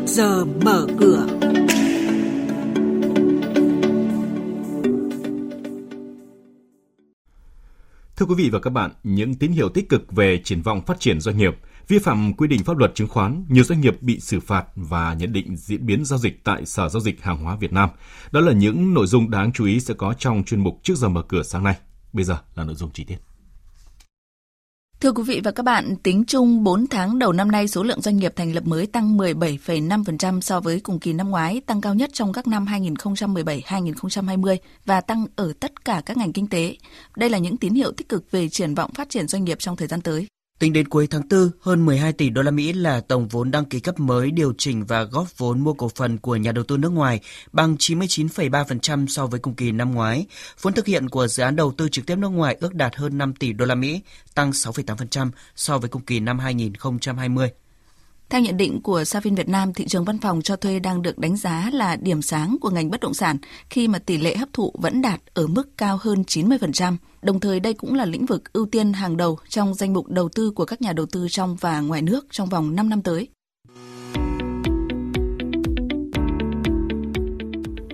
trước giờ mở cửa. Thưa quý vị và các bạn, những tín hiệu tích cực về triển vọng phát triển doanh nghiệp, vi phạm quy định pháp luật chứng khoán, nhiều doanh nghiệp bị xử phạt và nhận định diễn biến giao dịch tại Sở Giao dịch Hàng hóa Việt Nam. Đó là những nội dung đáng chú ý sẽ có trong chuyên mục trước giờ mở cửa sáng nay. Bây giờ là nội dung chi tiết. Thưa quý vị và các bạn, tính chung 4 tháng đầu năm nay, số lượng doanh nghiệp thành lập mới tăng 17,5% so với cùng kỳ năm ngoái, tăng cao nhất trong các năm 2017-2020 và tăng ở tất cả các ngành kinh tế. Đây là những tín hiệu tích cực về triển vọng phát triển doanh nghiệp trong thời gian tới. Tính đến cuối tháng 4, hơn 12 tỷ đô la Mỹ là tổng vốn đăng ký cấp mới điều chỉnh và góp vốn mua cổ phần của nhà đầu tư nước ngoài, bằng 99,3% so với cùng kỳ năm ngoái. Vốn thực hiện của dự án đầu tư trực tiếp nước ngoài ước đạt hơn 5 tỷ đô la Mỹ, tăng 6,8% so với cùng kỳ năm 2020. Theo nhận định của Savin Việt Nam, thị trường văn phòng cho thuê đang được đánh giá là điểm sáng của ngành bất động sản khi mà tỷ lệ hấp thụ vẫn đạt ở mức cao hơn 90%. Đồng thời đây cũng là lĩnh vực ưu tiên hàng đầu trong danh mục đầu tư của các nhà đầu tư trong và ngoài nước trong vòng 5 năm tới.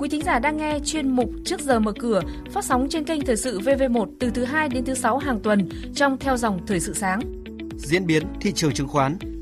Quý thính giả đang nghe chuyên mục Trước giờ mở cửa phát sóng trên kênh Thời sự VV1 từ thứ 2 đến thứ 6 hàng tuần trong theo dòng Thời sự sáng. Diễn biến thị trường chứng khoán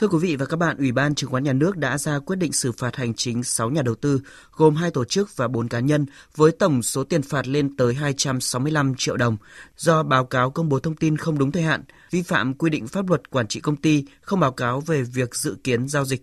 Thưa quý vị và các bạn, Ủy ban Chứng khoán Nhà nước đã ra quyết định xử phạt hành chính 6 nhà đầu tư, gồm 2 tổ chức và 4 cá nhân, với tổng số tiền phạt lên tới 265 triệu đồng, do báo cáo công bố thông tin không đúng thời hạn, vi phạm quy định pháp luật quản trị công ty, không báo cáo về việc dự kiến giao dịch.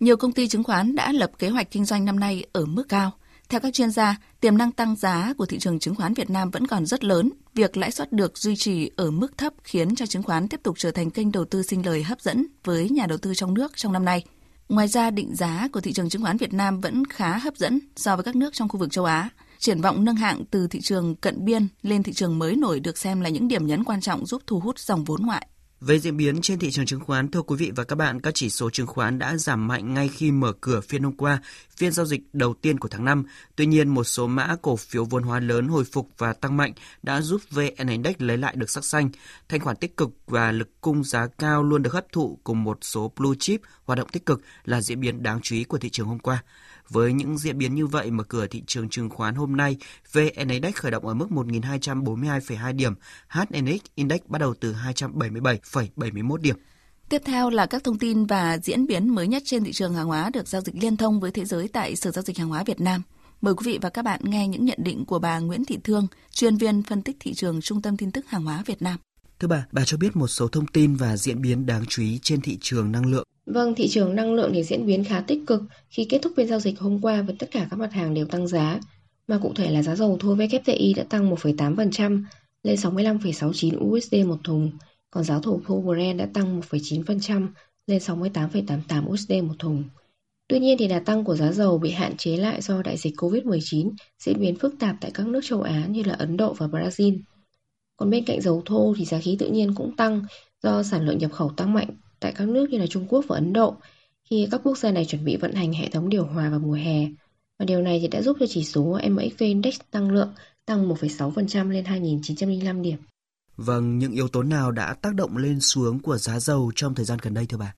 Nhiều công ty chứng khoán đã lập kế hoạch kinh doanh năm nay ở mức cao – theo các chuyên gia, tiềm năng tăng giá của thị trường chứng khoán Việt Nam vẫn còn rất lớn. Việc lãi suất được duy trì ở mức thấp khiến cho chứng khoán tiếp tục trở thành kênh đầu tư sinh lời hấp dẫn với nhà đầu tư trong nước trong năm nay. Ngoài ra, định giá của thị trường chứng khoán Việt Nam vẫn khá hấp dẫn so với các nước trong khu vực châu Á. Triển vọng nâng hạng từ thị trường cận biên lên thị trường mới nổi được xem là những điểm nhấn quan trọng giúp thu hút dòng vốn ngoại. Về diễn biến trên thị trường chứng khoán, thưa quý vị và các bạn, các chỉ số chứng khoán đã giảm mạnh ngay khi mở cửa phiên hôm qua, phiên giao dịch đầu tiên của tháng 5. Tuy nhiên, một số mã cổ phiếu vốn hóa lớn hồi phục và tăng mạnh đã giúp VN Index lấy lại được sắc xanh. Thanh khoản tích cực và lực cung giá cao luôn được hấp thụ cùng một số blue chip hoạt động tích cực là diễn biến đáng chú ý của thị trường hôm qua. Với những diễn biến như vậy, mở cửa thị trường chứng khoán hôm nay, VN Index khởi động ở mức 1.242,2 điểm, HNX Index bắt đầu từ 277,71 điểm. Tiếp theo là các thông tin và diễn biến mới nhất trên thị trường hàng hóa được giao dịch liên thông với thế giới tại Sở Giao dịch Hàng hóa Việt Nam. Mời quý vị và các bạn nghe những nhận định của bà Nguyễn Thị Thương, chuyên viên phân tích thị trường Trung tâm tin tức hàng hóa Việt Nam. Thưa bà, bà cho biết một số thông tin và diễn biến đáng chú ý trên thị trường năng lượng. Vâng, thị trường năng lượng thì diễn biến khá tích cực khi kết thúc phiên giao dịch hôm qua với tất cả các mặt hàng đều tăng giá. Mà cụ thể là giá dầu thô WTI đã tăng 1,8% lên 65,69 USD một thùng, còn giá dầu thô Brent đã tăng 1,9% lên 68,88 USD một thùng. Tuy nhiên thì đà tăng của giá dầu bị hạn chế lại do đại dịch Covid-19 diễn biến phức tạp tại các nước châu Á như là Ấn Độ và Brazil. Còn bên cạnh dầu thô thì giá khí tự nhiên cũng tăng do sản lượng nhập khẩu tăng mạnh tại các nước như là Trung Quốc và Ấn Độ khi các quốc gia này chuẩn bị vận hành hệ thống điều hòa vào mùa hè. Và điều này thì đã giúp cho chỉ số MXV Index tăng lượng tăng 1,6% lên 2.905 điểm. Vâng, những yếu tố nào đã tác động lên xuống của giá dầu trong thời gian gần đây thưa bà?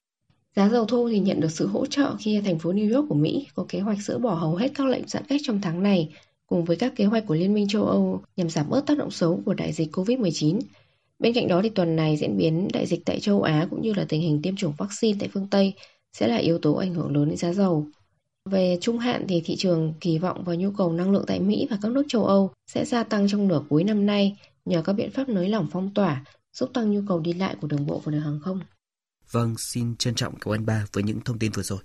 Giá dầu thô thì nhận được sự hỗ trợ khi thành phố New York của Mỹ có kế hoạch dỡ bỏ hầu hết các lệnh giãn cách trong tháng này, cùng với các kế hoạch của Liên minh châu Âu nhằm giảm bớt tác động xấu của đại dịch COVID-19 Bên cạnh đó thì tuần này diễn biến đại dịch tại châu Á cũng như là tình hình tiêm chủng vaccine tại phương Tây sẽ là yếu tố ảnh hưởng lớn đến giá dầu. Về trung hạn thì thị trường kỳ vọng vào nhu cầu năng lượng tại Mỹ và các nước châu Âu sẽ gia tăng trong nửa cuối năm nay nhờ các biện pháp nới lỏng phong tỏa giúp tăng nhu cầu đi lại của đường bộ và đường hàng không. Vâng, xin trân trọng cảm ơn bà với những thông tin vừa rồi.